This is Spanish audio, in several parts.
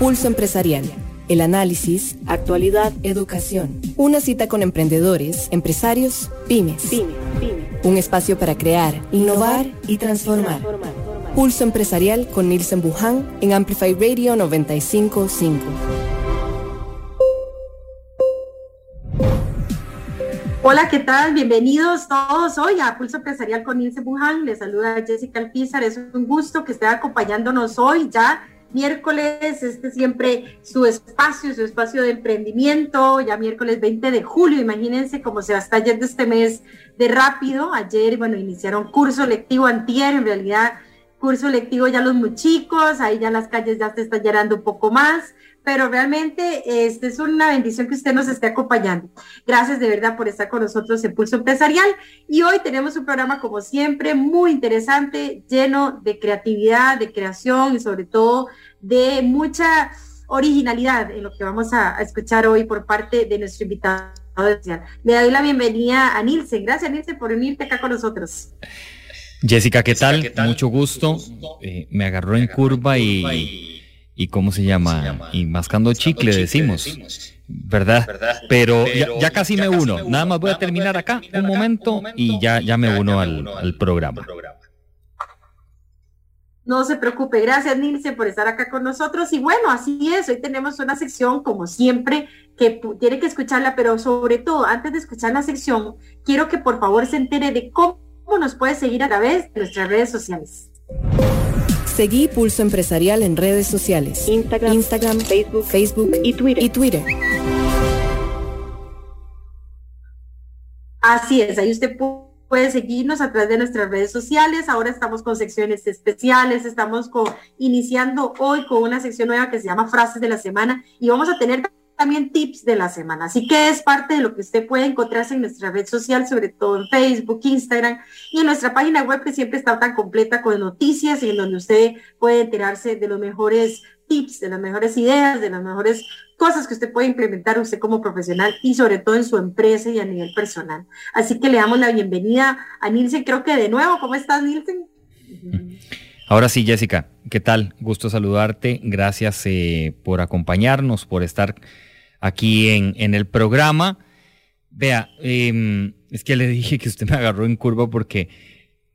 Pulso Empresarial. El análisis, actualidad, educación. Una cita con emprendedores, empresarios, pymes. Un espacio para crear, innovar y transformar. Pulso Empresarial con Nielsen Buján en Amplify Radio 955. Hola, ¿qué tal? Bienvenidos todos hoy a Pulso Empresarial con Nielsen Buján. Les saluda Jessica Alpizar. Es un gusto que esté acompañándonos hoy ya miércoles, este siempre su espacio, su espacio de emprendimiento, ya miércoles 20 de julio, imagínense cómo se va a estar yendo este mes de rápido. Ayer, bueno, iniciaron curso lectivo antier, en realidad curso lectivo ya los muy chicos, ahí ya las calles ya se están llenando un poco más, pero realmente este es una bendición que usted nos esté acompañando. Gracias de verdad por estar con nosotros en Pulso Empresarial y hoy tenemos un programa como siempre muy interesante, lleno de creatividad, de creación y sobre todo de mucha originalidad en lo que vamos a, escuchar hoy por parte de nuestro invitado. Le doy la bienvenida a Nilsen. Gracias Nilsen por unirte acá con nosotros. Jessica, ¿qué tal? Mucho gusto. Eh, me agarró en curva y, y ¿cómo se llama? Y mascando chicle, decimos. ¿Verdad? Pero, ya, casi me uno. Nada más voy a terminar acá un momento y ya, ya me uno al, programa. No se preocupe, gracias Nilce por estar acá con nosotros. Y bueno, así es, hoy tenemos una sección como siempre que tiene que escucharla, pero sobre todo, antes de escuchar la sección, quiero que por favor se entere de cómo nos puede seguir a través de nuestras redes sociales. Seguí Pulso Empresarial en redes sociales. Instagram, Instagram Facebook, Facebook y Twitter. Y Twitter. Así es, ahí usted puede seguirnos a través de nuestras redes sociales. Ahora estamos con secciones especiales, estamos con, iniciando hoy con una sección nueva que se llama Frases de la Semana y vamos a tener también tips de la semana. Así que es parte de lo que usted puede encontrarse en nuestra red social, sobre todo en Facebook, Instagram y en nuestra página web que siempre está tan completa con noticias y en donde usted puede enterarse de los mejores tips, de las mejores ideas, de las mejores cosas que usted puede implementar usted como profesional y sobre todo en su empresa y a nivel personal. Así que le damos la bienvenida a Nilsen, creo que de nuevo, ¿cómo estás Nilsen? Ahora sí, Jessica, ¿qué tal? Gusto saludarte. Gracias eh, por acompañarnos, por estar aquí en, el programa. Vea, em, es que le dije que usted me agarró en curva porque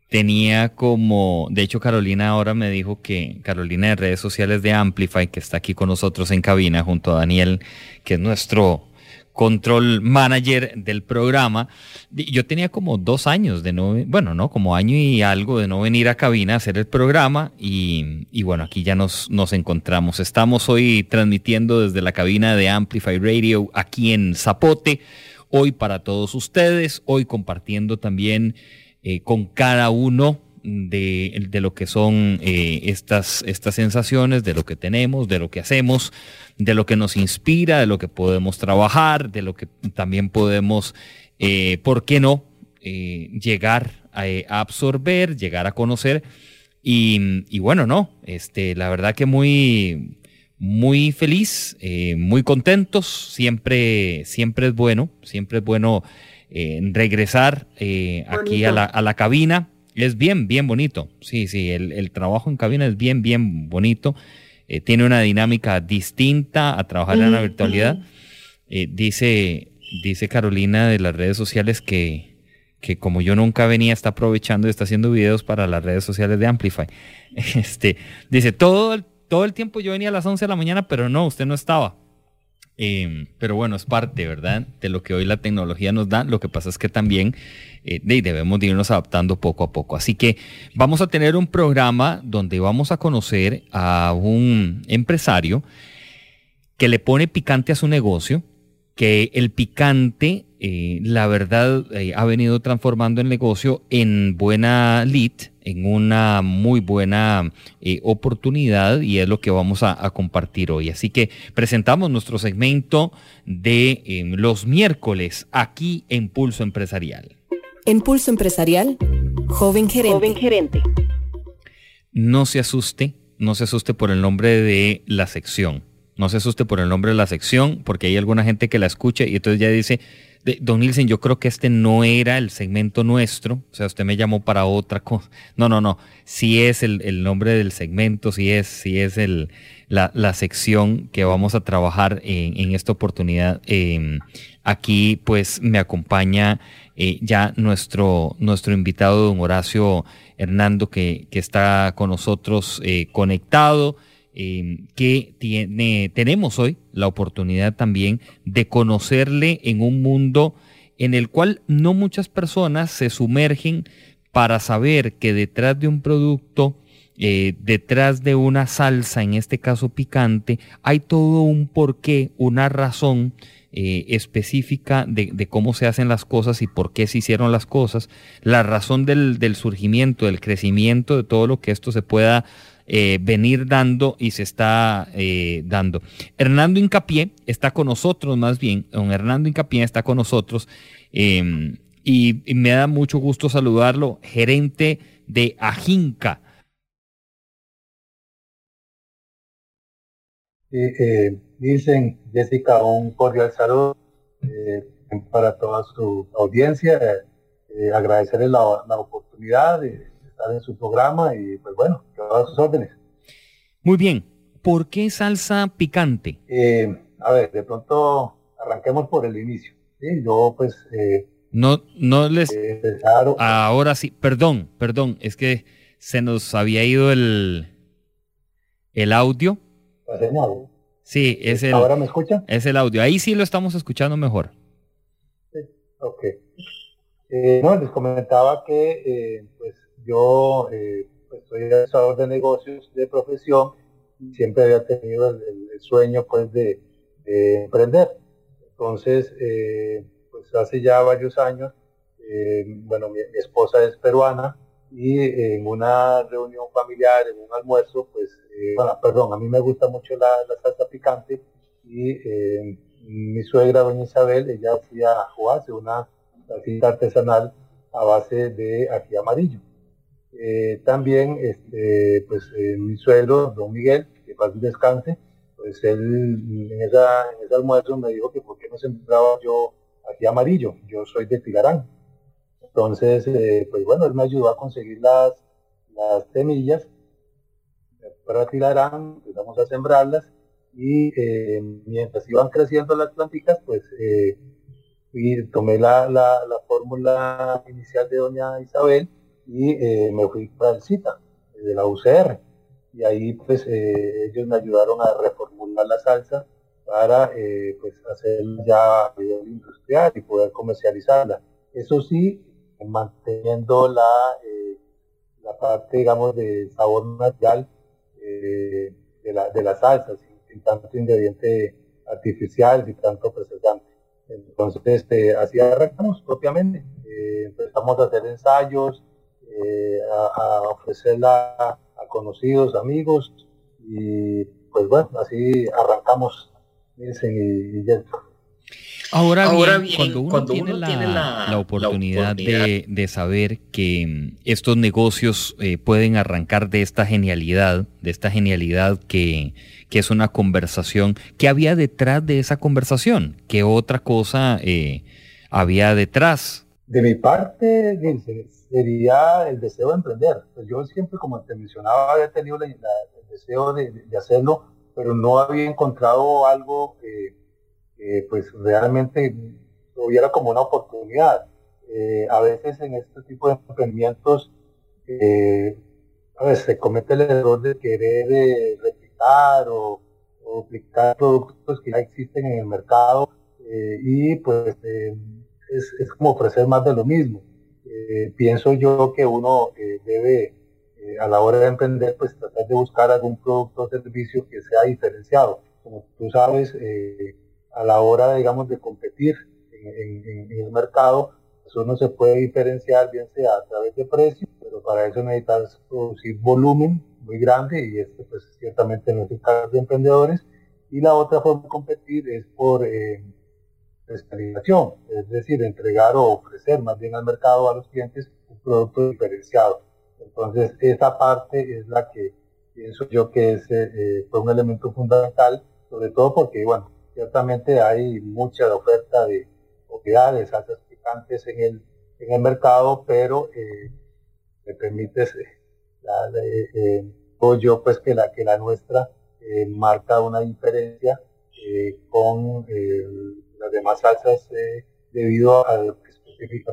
tenía como, de hecho Carolina ahora me dijo que Carolina de redes sociales de Amplify, que está aquí con nosotros en cabina junto a Daniel, que es nuestro control manager del programa. Yo tenía como dos años de no, bueno, no, como año y algo de no venir a cabina a hacer el programa y, y, bueno, aquí ya nos, nos encontramos. Estamos hoy transmitiendo desde la cabina de Amplify Radio aquí en Zapote, hoy para todos ustedes, hoy compartiendo también eh, con cada uno de, de, lo que son eh, estas, estas sensaciones, de lo que tenemos, de lo que hacemos de lo que nos inspira, de lo que podemos trabajar, de lo que también podemos, eh, ¿por qué no?, eh, llegar a, absorber, llegar a conocer. Y, bueno, no, este, la verdad que muy, muy feliz, eh, muy contentos, siempre, siempre es bueno, siempre es bueno regresar aquí a la, a la cabina. Es bien, bien bonito. Sí, sí, el, el trabajo en cabina es bien, bien bonito. Eh, tiene una dinámica distinta a trabajar en la virtualidad. Eh, dice, dice Carolina de las redes sociales que, que como yo nunca venía, está aprovechando y está haciendo videos para las redes sociales de Amplify. Este, dice, todo el, todo el tiempo yo venía a las 11 de la mañana, pero no, usted no estaba. Em, pero bueno, es parte, ¿verdad? De lo que hoy la tecnología nos da. Lo que pasa es que también eh, debemos irnos adaptando poco a poco. Así que vamos a tener un programa donde vamos a conocer a un empresario que le pone picante a su negocio, que el picante, eh, la verdad, eh, ha venido transformando el negocio en buena lead, en una muy buena eh, oportunidad y es lo que vamos a, compartir hoy. Así que presentamos nuestro segmento de em, los miércoles aquí en Pulso Empresarial. En Pulso Empresarial, joven gerente. Joven gerente. No se asuste, no se asuste por el nombre de la sección no se asuste por el nombre de la sección, porque hay alguna gente que la escucha y entonces ya dice, don Nielsen, yo creo que este no era el segmento nuestro, o sea, usted me llamó para otra cosa. No, no, no, sí es el, nombre del segmento, sí es, sí es el, la, sección que vamos a trabajar en, esta oportunidad. Em, aquí pues me acompaña eh, ya nuestro, nuestro invitado, don Horacio Hernando, que, que está con nosotros eh, conectado. Em, que tiene, tenemos hoy la oportunidad también de conocerle en un mundo en el cual no muchas personas se sumergen para saber que detrás de un producto, eh, detrás de una salsa, en este caso picante, hay todo un porqué, una razón eh, específica de, cómo se hacen las cosas y por qué se hicieron las cosas, la razón del, del surgimiento, del crecimiento de todo lo que esto se pueda eh, venir dando y se está eh, dando. Hernando Incapié está con nosotros, más bien, don Hernando Incapié está con nosotros em, y, me da mucho gusto saludarlo, gerente de Ajinca. Eh, dicen, Jessica, un cordial saludo para toda su audiencia. agradecerles la, la oportunidad de estar en su programa y pues bueno, a sus órdenes. Muy bien. ¿Por qué salsa picante? Eh, a ver, de pronto arranquemos por el inicio. ¿sí? Yo pues... Eh, no, no les... Eh, ahora sí, perdón, perdón, es que se nos había ido el, el audio. La señal. Sí, es el... ¿Ahora me escuchan? Es el audio. Ahí sí lo estamos escuchando mejor. Sí, ok. no, les comentaba que pues yo eh, pues, soy asesor de negocios de profesión y siempre había tenido el, sueño pues de, emprender. Entonces, eh, pues hace ya varios años, eh, bueno, mi, esposa es peruana y en una reunión familiar, en un almuerzo, pues, bueno, perdón, a mí me gusta mucho la, salsa picante y mi suegra, doña Isabel, ella hacía o hace una salsita artesanal a base de ají amarillo. Eh, también, este, pues eh, mi suegro, don Miguel, que paz descanse, pues él en, esa, en ese almuerzo me dijo que por qué no sembraba yo aquí amarillo, yo soy de Tilarán. Entonces, eh, pues bueno, él me ayudó a conseguir las, las semillas para Tilarán, empezamos a sembrarlas y mientras iban creciendo las plantitas, pues tomé la, la, la fórmula inicial de doña Isabel y eh, me fui para el CITA, de la UCR. Y ahí pues eh, ellos me ayudaron a reformular la salsa para eh, pues hacer ya industrial y poder comercializarla. Eso sí, manteniendo la, la parte, digamos, de sabor natural de, la, de la salsa, sin, tanto ingrediente artificial, sin tanto preservante. Entonces, este, así arrancamos propiamente. empezamos a hacer ensayos, eh, a, ofrecerla a conocidos, amigos, y pues bueno, así arrancamos, y, Ahora, bien, cuando uno, tiene, la, oportunidad, De, saber que mm, estos negocios eh, pueden arrancar de esta genialidad, de esta genialidad que, que, es una conversación, ¿qué había detrás de esa conversación? ¿Qué otra cosa eh, había detrás? De mi parte, sería el deseo de emprender. Pues yo siempre, como te mencionaba, había tenido el deseo de, hacerlo, pero no había encontrado algo que, pues realmente hubiera como una oportunidad. Eh, a veces en este tipo de emprendimientos, eh, a veces se comete el error de querer eh, replicar o, o, productos que ya existen en el mercado y pues es, es como ofrecer más de lo mismo. Eh, pienso yo que uno eh, debe, eh, a la hora de emprender, pues tratar de buscar algún producto o servicio que sea diferenciado. Como tú sabes, a la hora, digamos, de competir en, el mercado, pues uno se puede diferenciar, bien sea a través de precio, pero para eso necesitas producir volumen muy grande y este pues ciertamente no es el caso de emprendedores. Y la otra forma de competir es por especialización, es decir, entregar o ofrecer más bien al mercado a los clientes un producto diferenciado. Entonces, esa parte es la que pienso yo que es, eh, un elemento fundamental, sobre todo porque, bueno, ciertamente hay mucha oferta de de salsas picantes en el, en el mercado, pero eh, me permite yo pues que la, que la nuestra marca una diferencia con las demás salsas debido a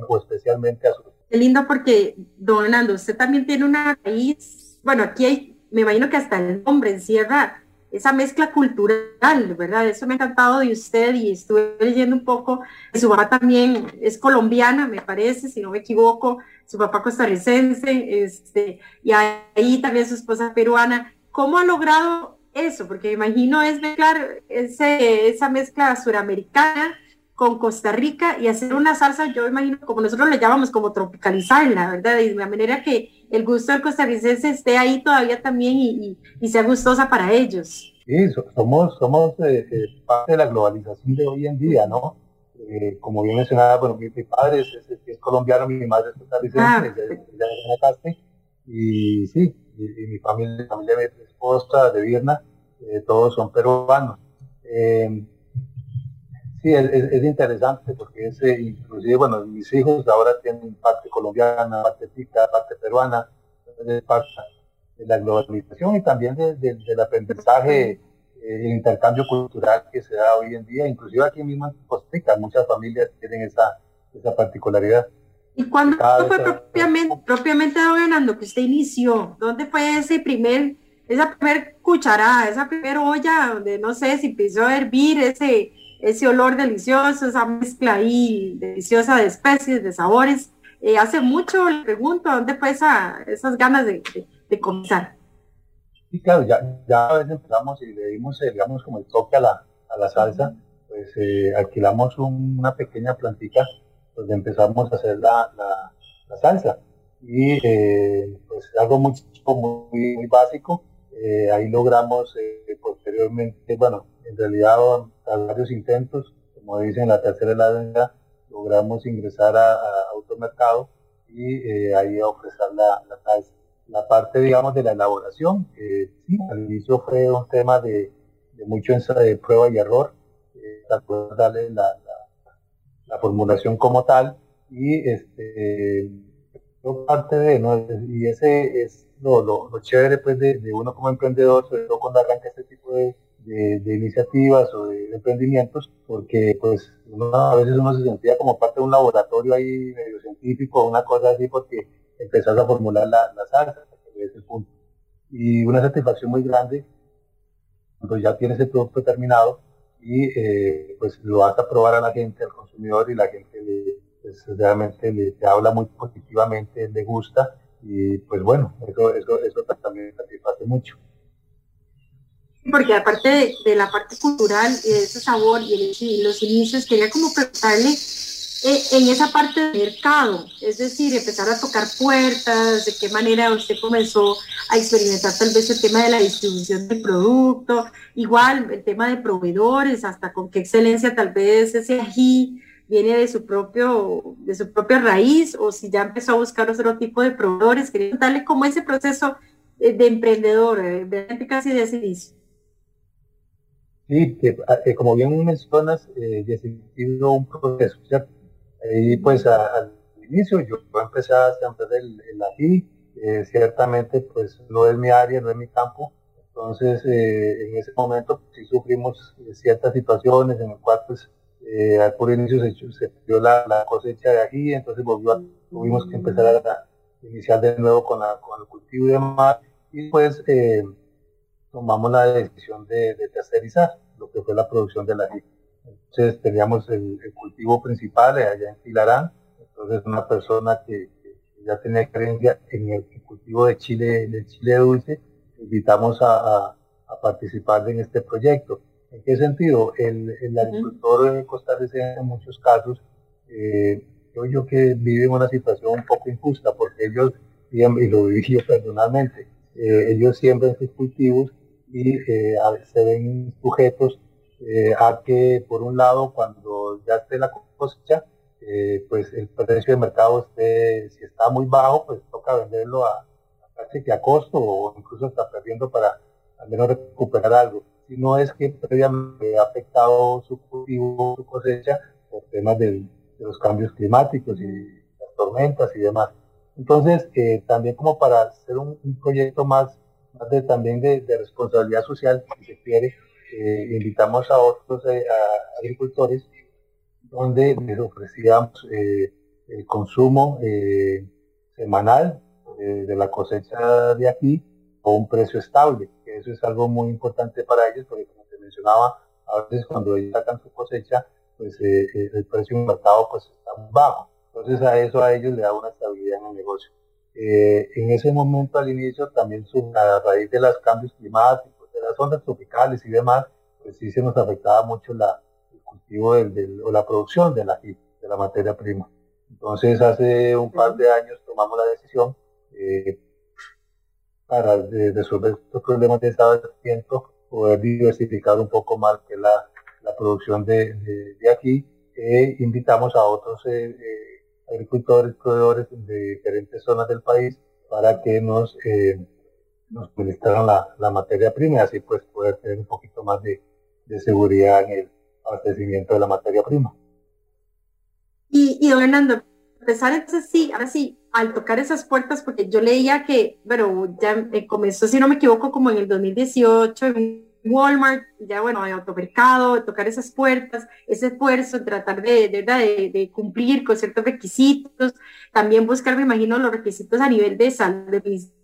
o especialmente a su... Qué lindo porque, don usted también tiene una raíz, bueno, aquí hay, me imagino que hasta el nombre encierra esa mezcla cultural, ¿verdad? Eso me ha encantado de usted y estuve leyendo un poco. Su mamá también es colombiana, me parece, si no me equivoco, su papá costarricense, este, y ahí también su esposa peruana. ¿Cómo ha logrado eso? Porque me imagino es mezclar ese, esa mezcla suramericana con Costa Rica y hacer una salsa, yo imagino, como nosotros le llamamos, como tropicalizarla, ¿verdad? De la manera que el gusto del costarricense esté ahí todavía también y, y, sea gustosa para ellos. Sí, somos, somos eh, eh, parte de la globalización de hoy en día, ¿no? Eh, como bien mencionaba, bueno, mi, padre es, es, colombiano, mi madre es costarricense, ah, ella, es y sí, y, mi familia, mi familia, mi esposa de Vierna, todos son peruanos. Sí, es, interesante porque es, inclusive, bueno, mis hijos ahora tienen parte colombiana, parte tica, parte peruana, es parte de la globalización y también del aprendizaje e intercambio cultural que se da hoy en día, inclusive aquí mismo en Costa Rica, muchas familias tienen esa, esa particularidad. ¿Y cuándo fue propiamente, propiamente, don que usted inició? ¿Dónde fue ese primer, esa primer cucharada, esa primera olla donde no sé si empezó a hervir ese ese olor delicioso, esa mezcla ahí deliciosa de especies, de sabores. Eh, hace mucho le pregunto, ¿dónde fue esas ganas de, de, comenzar? Sí, claro, ya, ya a veces empezamos y le dimos, eh, digamos, como el toque a la, a la salsa, pues eh, alquilamos una pequeña plantita donde empezamos a hacer la, la, salsa. Y pues algo muy, muy, muy básico, ahí logramos posteriormente, bueno, en realidad a varios intentos, como dicen la tercera edad, logramos ingresar a, automercado y eh, ahí ofrecer la, la, parte, digamos, de la elaboración, que sí, al inicio fue un tema de, de mucho de prueba y error, eh, darle la, la, formulación como tal y este parte de, ¿no? y ese es lo, lo, chévere pues de, de, uno como emprendedor, sobre todo cuando arranca este tipo de, de, iniciativas o de, emprendimientos, porque pues a veces uno se sentía como parte de un laboratorio ahí medio científico, una cosa así, porque empezás a formular la, la salsa, el punto. Y una satisfacción muy grande cuando ya tienes el producto terminado y eh, pues lo a probar a la gente, al consumidor y la gente pues, realmente le, habla muy positivamente, le gusta y pues bueno, eso, eso, eso también satisface mucho. Porque aparte de, la parte cultural de ese sabor y, los inicios, quería como preguntarle en esa parte del mercado, es decir, empezar a tocar puertas, de qué manera usted comenzó a experimentar tal vez el tema de la distribución del producto, igual el tema de proveedores, hasta con qué excelencia tal vez ese ají viene de su propio de su propia raíz o si ya empezó a buscar otro tipo de proveedores, quería preguntarle cómo ese proceso de, de emprendedor, de casi de ese inicio. Sí, ah, eh, como bien mencionas, eh, ya un proceso, ¿cierto? Y pues al inicio. Yo empecé a hacer el, el ají, eh, ciertamente pues no es mi área, no es mi campo, entonces eh, en ese momento sí sufrimos ciertas situaciones en las cuales pues al puro inicio se, se dio la, cosecha de ají, entonces tuvimos que empezar a, iniciar de nuevo con, el cultivo y demás, y pues tomamos la decisión de, de tercerizar lo que fue la producción de la ají. Entonces teníamos el, cultivo principal allá en Filarán, entonces una persona que, ya tenía experiencia en el, cultivo de chile, de chile dulce, invitamos a, participar en este proyecto. ¿En qué sentido? El, el agricultor costarricense en muchos casos, eh, creo yo que vive en una situación un poco injusta, porque ellos, y lo viví yo personalmente, eh, ellos siembran sus cultivos y eh, se ven sujetos eh, a que, por un lado, cuando ya esté la cosecha, eh, pues el precio de mercado esté, si está muy bajo, pues toca venderlo a, casi que a costo o incluso está perdiendo para al menos recuperar algo. Si no es que previamente ha afectado su cultivo, su cosecha, por temas del, los cambios climáticos y las tormentas y demás. Entonces, eh, también como para hacer un, proyecto más, más de, también de, responsabilidad social, si se quiere, eh, invitamos a otros agricultores donde les ofrecíamos el consumo semanal de la cosecha de aquí a un precio estable, eso es algo muy importante para ellos, porque como te mencionaba, a veces cuando ellos sacan su cosecha, pues eh, eh, el precio mercado pues está bajo. Entonces a eso a ellos le da una estabilidad en el negocio. Eh, en ese momento al inicio también a raíz de los cambios climáticos, las ondas tropicales y demás, pues sí se nos afectaba mucho la, el cultivo del, o la producción de la, de la materia prima. Entonces hace un par de años tomamos la decisión para resolver estos problemas de abastecimiento poder diversificar un poco más que la, la producción de, de, aquí. e invitamos a otros eh, eh, agricultores, proveedores de diferentes zonas del país para que nos, eh, nos suministraran la, la, materia prima y así pues poder tener un poquito más de, de seguridad en el abastecimiento de la materia prima. Y, y don Hernando, empezar entonces sí, ahora sí, al tocar esas puertas, porque yo leía que, bueno, ya eh, comenzó, si no me equivoco, como en el 2018 en Walmart, ya bueno, en automercado, tocar esas puertas, ese esfuerzo, tratar de, de, de, cumplir con ciertos requisitos, también buscar, me imagino, los requisitos a nivel de salud, del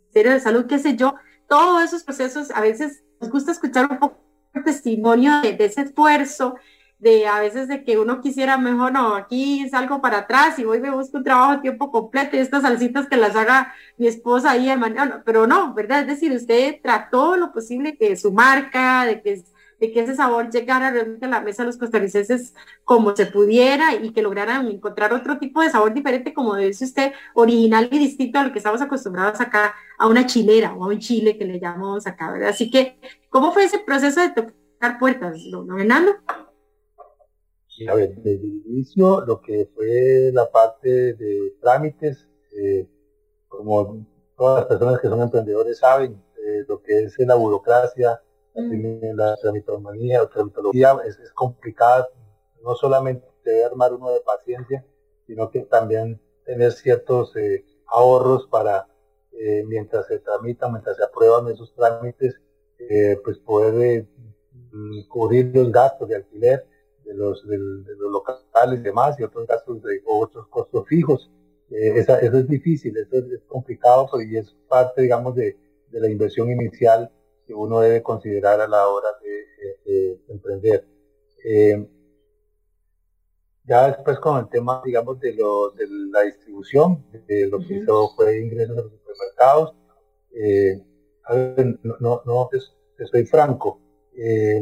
Ministerio de Salud, qué sé yo, todos esos procesos, a veces nos gusta escuchar un poco el testimonio de, de ese esfuerzo, de a veces de que uno quisiera mejor, no, aquí salgo para atrás y voy me busco un trabajo a tiempo completo y estas salsitas que las haga mi esposa ahí, pero no, ¿verdad? Es decir, usted trató lo posible que su marca, de que, de que ese sabor llegara realmente a la mesa de los costarricenses como se pudiera y que lograran encontrar otro tipo de sabor diferente, como dice usted, original y distinto a lo que estamos acostumbrados acá, a una chilera o a un chile que le llamamos acá, ¿verdad? Así que, ¿cómo fue ese proceso de tocar puertas, don Fernando? a ver, desde el inicio, lo que fue la parte de trámites, eh, como todas las personas que son emprendedores saben, eh, lo que es la burocracia, la, tramitomanía o tramitología es, es, complicada, no solamente armar uno de paciencia, sino que también tener ciertos eh, ahorros para, mientras se tramitan, mientras se aprueban esos trámites, pues poder cubrir los gastos de alquiler de los, de, los locales y demás y otros gastos de otros costos fijos. Eh, eso es difícil, eso es, complicado y es parte, digamos, de, de, la inversión inicial que uno debe considerar a la hora de, emprender. Eh, ya después con el tema, digamos, de, lo, de la distribución, de lo que hizo fue ingresos a los supermercados, eh, no, no, no, estoy franco,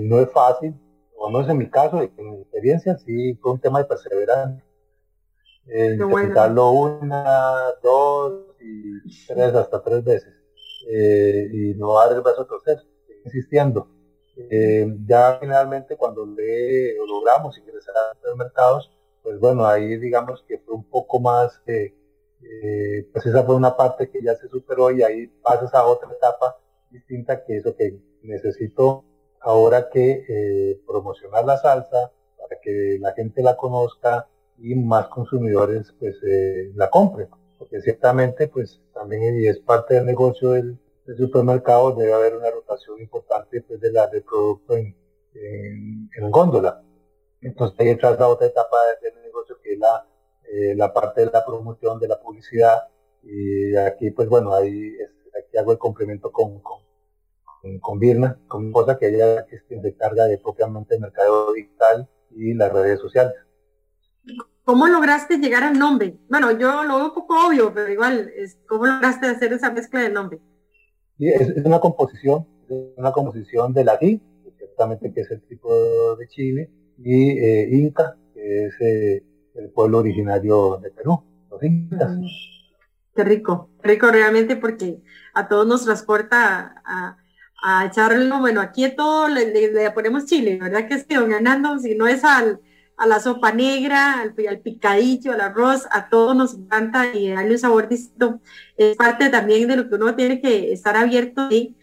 no es fácil, o no es en mi caso, en mi experiencia, sí fue un tema de perseverancia. Eh, intentarlo una, dos y tres, hasta tres veces. Eh, y no dar el brazo a torcer, insistiendo. Eh, ya finalmente cuando le logramos ingresar a los mercados, pues bueno, ahí digamos que fue un poco más, eh, pues esa fue una parte que ya se superó y ahí pasas a otra etapa distinta que eso que necesito ahora que eh, promocionar la salsa para que la gente la conozca y más consumidores pues eh, la compren porque ciertamente pues también es parte del negocio del, supermercado debe haber una rotación importante pues de la del producto en, en, góndola entonces ahí entra la otra etapa del negocio que es la, eh, la parte de la promoción de la publicidad y aquí pues bueno ahí aquí hago el complemento con con Virna, con cosa que ella quien se carga de propiamente el mercado digital y las redes sociales. ¿Cómo lograste llegar al nombre? Bueno, yo lo veo un poco obvio, pero igual, ¿cómo lograste hacer esa mezcla de nombre? Sí, es, una composición, es una composición de la ciertamente que es el tipo de Chile, y eh, Inca, que es eh, el pueblo originario de Perú, los incas. Mm, qué rico, rico realmente porque a todos nos transporta a a echarlo, bueno, aquí a todo le, ponemos chile, ¿verdad? Que es que don Hernando, si no es al, a la sopa negra, al, picadillo, al arroz, a todo nos encanta y darle un sabor distinto. Es parte también de lo que uno tiene que estar abierto y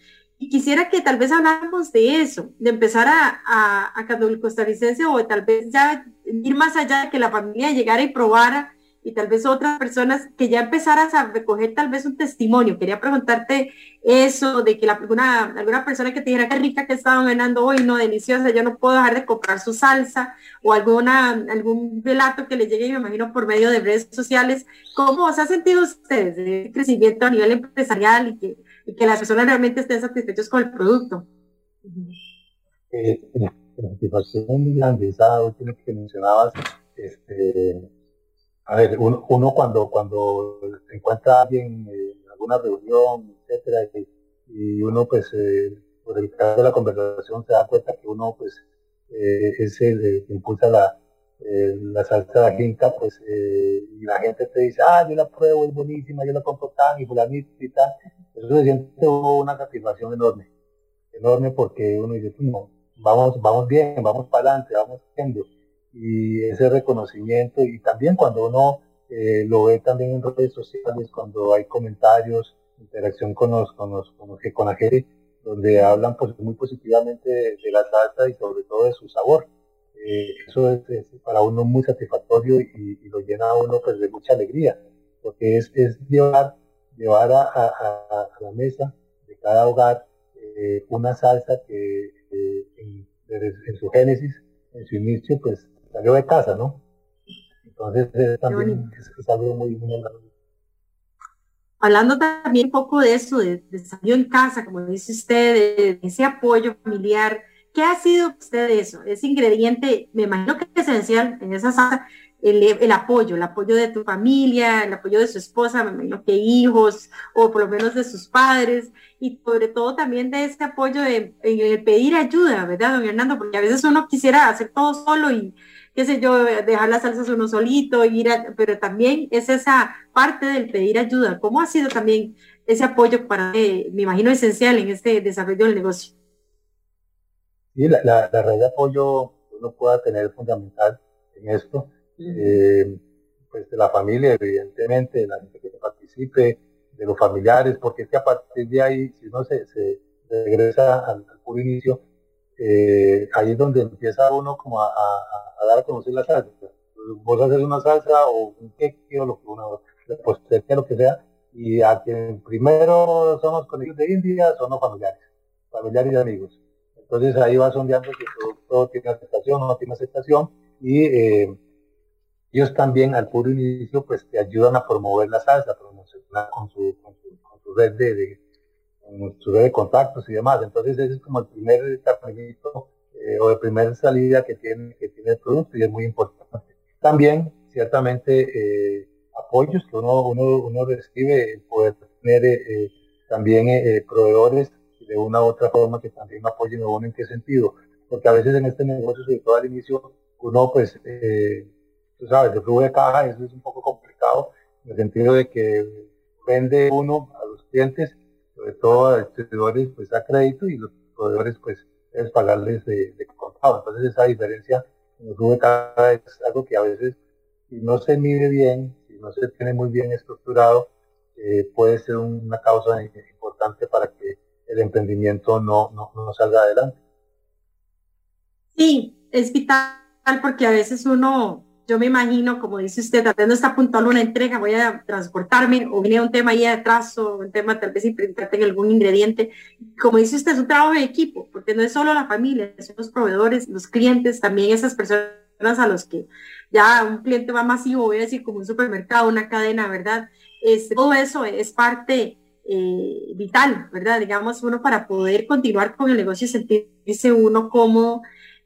quisiera que tal vez habláramos de eso, de empezar a, a, a costarricense o tal vez ya ir más allá de que la familia llegara y probara y tal vez otras personas que ya empezaras a recoger tal vez un testimonio. Quería preguntarte eso, de que alguna, alguna persona que te dijera que rica que estaban ganando hoy, no, deliciosa, yo no puedo dejar de comprar su salsa, o alguna, algún relato que le llegue, me imagino, por medio de redes sociales. ¿Cómo se ha sentido ustedes de crecimiento a nivel empresarial y que, y que las personas realmente estén satisfechos con el producto? Eh, la satisfacción grande, esa última que mencionabas, este, a ver, uno, cuando, cuando se encuentra alguien en alguna reunión, etcétera, y, uno pues eh, por el caso de la conversación se da cuenta que uno pues eh, es el que impulsa la, eh, la salsa de la pues eh, y la gente te dice, ah, yo la pruebo, es buenísima, yo la compro tan y fulanito y tal, eso se siente una satisfacción enorme, enorme porque uno dice, no, vamos, vamos bien, vamos para adelante, vamos haciendo y ese reconocimiento y también cuando uno eh, lo ve también en redes sociales, cuando hay comentarios, interacción con los, con los, con, con la gente, donde hablan pues, muy positivamente de, la salsa y sobre todo de su sabor. Eh, eso es, para uno muy satisfactorio y, lo llena a uno pues de mucha alegría, porque es, es llevar, llevar a, a, la mesa de cada hogar eh, una salsa que en su génesis, en su inicio, pues salió de casa, ¿no? Entonces eh, también es, algo muy, muy Hablando también un poco de eso, de, de salió en casa, como dice usted, de, ese apoyo familiar, ¿qué ha sido usted de eso? Ese ingrediente, me imagino que es esencial en esa salsa, el, apoyo, el apoyo de tu familia, el apoyo de su esposa, me imagino que hijos, o por lo menos de sus padres, y sobre todo también de ese apoyo de, el pedir ayuda, ¿verdad, don Hernando? Porque a veces uno quisiera hacer todo solo y, qué sé yo, dejar las salsas uno solito, ir pero también es esa parte del pedir ayuda. ¿Cómo ha sido también ese apoyo para, eh, me imagino, esencial en este desarrollo del negocio? Sí, la, la, red de apoyo uno pueda tener fundamental en esto, eh, pues de la familia, evidentemente, de la gente que participe, de los familiares, porque es que a partir de ahí, si uno se, se regresa al, al puro inicio, eh, ahí es donde empieza uno como a, dar a conocer la salsa. Vos haces una salsa o un queque o lo que pues, lo que sea, y a quien primero somos conejos de India son los familiares, familiares y amigos. Entonces ahí va sondeando que todo, tiene aceptación o no tiene aceptación y eh, ellos también al puro inicio pues te ayudan a promover la salsa, promocionar con su, con su, red de su red de contactos y demás. Entonces ese es como el primer caminito eh, o el primer salida que tiene, que tiene el producto y es muy importante. También, ciertamente, eh, apoyos que uno, uno, uno recibe, poder tener eh, también proveedores de una u otra forma que también apoyen a uno en qué sentido. Porque a veces en este negocio, sobre todo al inicio, uno pues, tú sabes, el flujo de caja, eso es un poco complicado, en el sentido de que vende uno a los clientes sobre todo a distribuidores pues a crédito y los proveedores pues es pagarles de, contado. Entonces esa diferencia en el de cada es algo que a veces si no se mide bien, si no se tiene muy bien estructurado, eh, puede ser una causa importante para que el emprendimiento no, no, no salga adelante. Sí, es vital porque a veces uno yo me imagino, como dice usted, tratando está apuntando una entrega, voy a transportarme, o viene un tema ahí atrás, o un tema tal vez implementarte en algún ingrediente. Como dice usted, es un trabajo de equipo, porque no es solo la familia, son los proveedores, los clientes, también esas personas a los que ya un cliente va masivo, voy a decir, como un supermercado, una cadena, ¿verdad? Este, todo eso es parte eh, vital, ¿verdad? Digamos, uno para poder continuar con el negocio y sentirse uno cómodo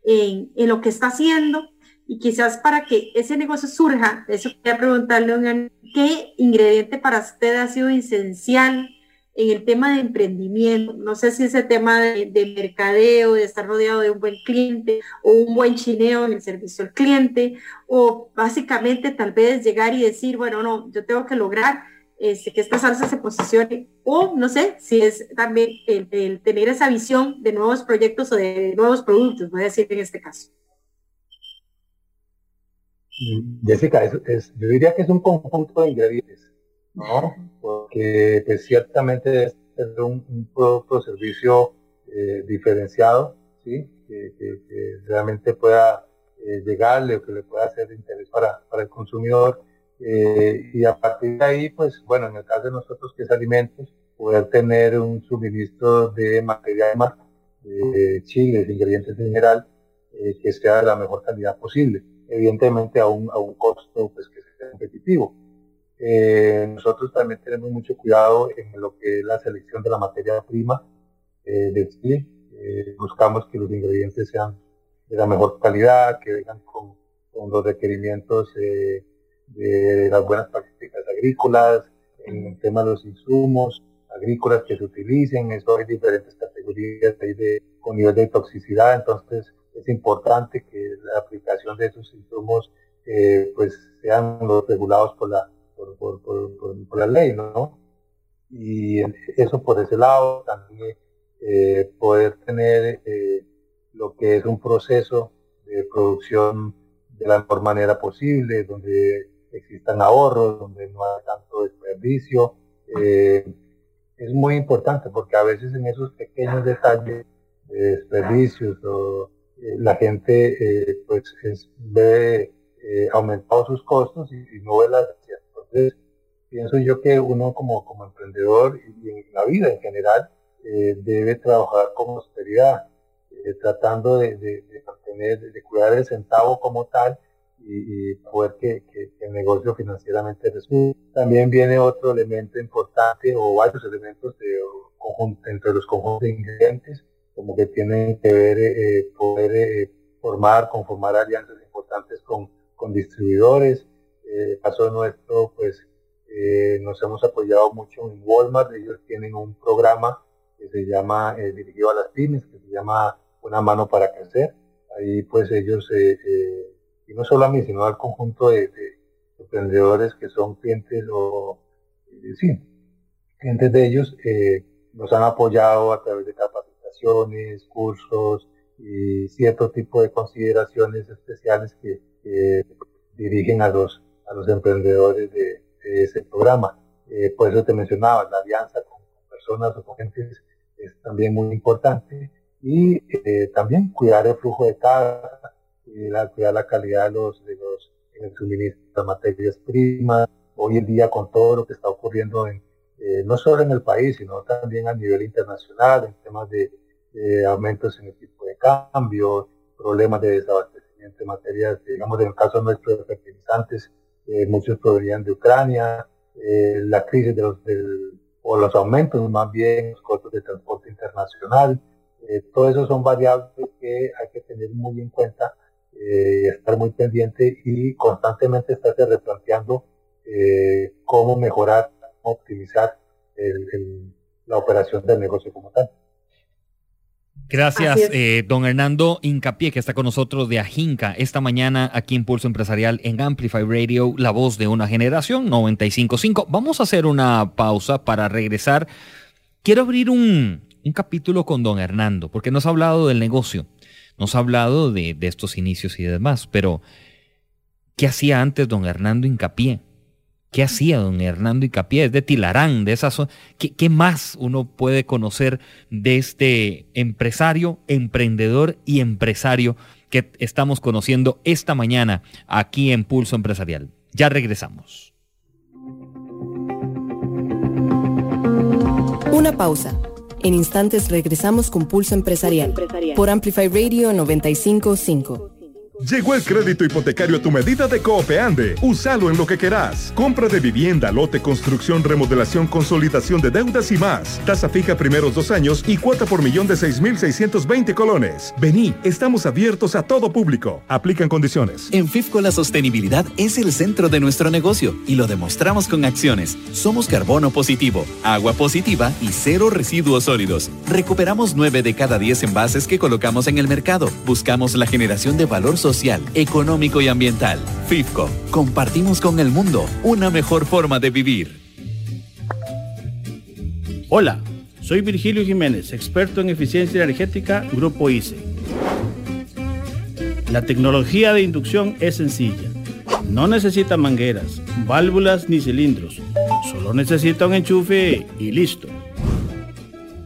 en lo que está haciendo y quizás para que ese negocio surja, eso quería preguntarle, ¿qué ingrediente para usted ha sido esencial en el tema de emprendimiento? No sé si ese tema de, mercadeo, de estar rodeado de un buen cliente o un buen chineo en el servicio al cliente, o básicamente tal vez llegar y decir, bueno, no, yo tengo que lograr este, que esta salsa se posicione, o no sé si es también el, el tener esa visión de nuevos proyectos o de nuevos productos, voy a decir en este caso. Jessica, es, yo diría que es un conjunto de ingredientes, ¿no? Porque pues, ciertamente es un, producto o servicio eh, diferenciado, ¿sí? Que, realmente pueda eh, llegarle o que le pueda ser de interés para, el consumidor. Eh, y a partir de ahí, pues bueno, en el caso de nosotros que es alimentos, poder tener un suministro de materia de chiles, ingredientes en general, que sea de la mejor calidad posible, evidentemente a un, a un costo pues, que sea competitivo. Eh, nosotros también tenemos mucho cuidado en lo que es la selección de la materia prima eh, de chile. buscamos que los ingredientes sean de la mejor calidad, que vengan con, con los requerimientos de las buenas prácticas agrícolas, en el tema de los insumos agrícolas que se utilicen, eso hay diferentes categorías de, con nivel de toxicidad, entonces es importante que la aplicación de esos insumos eh, pues sean los regulados por la, por, la ley, ¿no? Y eso por ese lado, también eh, poder tener eh, lo que es un proceso de producción de la mejor manera posible, donde existan ahorros, donde no haya tanto desperdicio. es muy importante porque a veces en esos pequeños detalles de desperdicios o eh, la gente eh, pues ve eh, aumentados sus costos y, no ve las entonces pienso yo que uno como, como emprendedor y, en la vida en general debe trabajar con austeridad tratando de, mantener de cuidar el centavo como tal y, poder que, el negocio financieramente resulte. También viene otro elemento importante o varios elementos de, entre los conjuntos de ingredientes como que tienen que ver eh, poder eh, formar, conformar alianzas importantes con, con distribuidores. Eh, caso nuestro, pues eh, nos hemos apoyado mucho en Walmart, ellos tienen un programa que se llama, dirigido a las pymes, que se llama Una mano para crecer. Ahí pues ellos, y no solo a mí, sino al conjunto de, de emprendedores que son clientes o, sí, clientes de ellos, nos han apoyado a través de cursos y cierto tipo de consideraciones especiales que, dirigen a los, a los emprendedores de, ese programa. Eh, por eso te mencionaba, la alianza con, personas o con gentes es también muy importante y eh, también cuidar el flujo de carga, cuidar, la calidad de los, de los en el suministro de materias primas. Hoy en día con todo lo que está ocurriendo en, eh, no solo en el país, sino también a nivel internacional, en temas de eh, aumentos en el tipo de cambio, problemas de desabastecimiento de materias, digamos en el caso nuestro de fertilizantes, eh, muchos provenían de Ucrania, eh, la crisis de los, o los aumentos más bien, los costos de transporte internacional, todo eso son variables que hay que tener muy en cuenta, estar muy pendiente y constantemente estarse replanteando cómo mejorar, optimizar la operación del negocio como tal. Gracias, eh, don Hernando Incapié, que está con nosotros de Ajinca esta mañana aquí en Pulso Empresarial en Amplify Radio, la voz de una generación 955. Vamos a hacer una pausa para regresar. Quiero abrir un, capítulo con don Hernando, porque nos ha hablado del negocio, nos ha hablado de, de estos inicios y demás, pero ¿qué hacía antes don Hernando Incapié? ¿Qué hacía don Hernando Icapié? de Tilarán, de esa zona. ¿Qué, más uno puede conocer de este empresario, emprendedor y empresario que estamos conociendo esta mañana aquí en Pulso Empresarial? Ya regresamos. Una pausa. En instantes regresamos con Pulso Empresarial, por Amplify Radio 955. Llegó el crédito hipotecario a tu medida de Coopeande. Úsalo en lo que querás. Compra de vivienda, lote, construcción, remodelación, consolidación de deudas y más. Tasa fija primeros dos años y cuota por millón de 6.620 colones. Vení, estamos abiertos a todo público. Aplican condiciones. En FIFCO la sostenibilidad es el centro de nuestro negocio y lo demostramos con acciones. Somos carbono positivo, agua positiva y cero residuos sólidos. Recuperamos 9 de cada 10 envases que colocamos en el mercado. Buscamos la generación de valor social social, económico y ambiental. FIFCO, compartimos con el mundo una mejor forma de vivir. Hola, soy Virgilio Jiménez, experto en eficiencia energética, Grupo ICE. La tecnología de inducción es sencilla. No necesita mangueras, válvulas ni cilindros. Solo necesita un enchufe y listo.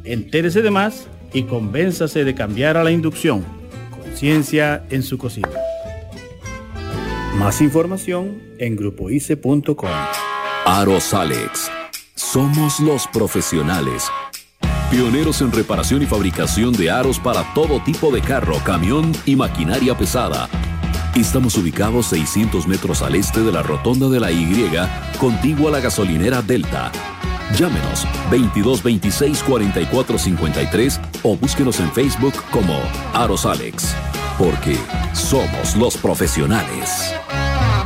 Entérese de más y convénzase de cambiar a la inducción en su cocina. Más información en grupoice.com. Aros Alex. Somos los profesionales. Pioneros en reparación y fabricación de aros para todo tipo de carro, camión y maquinaria pesada. Estamos ubicados 600 metros al este de la rotonda de la Y, contigua a la gasolinera Delta. Llámenos 2226 4453 o búsquenos en Facebook como Aros Alex, porque somos los profesionales.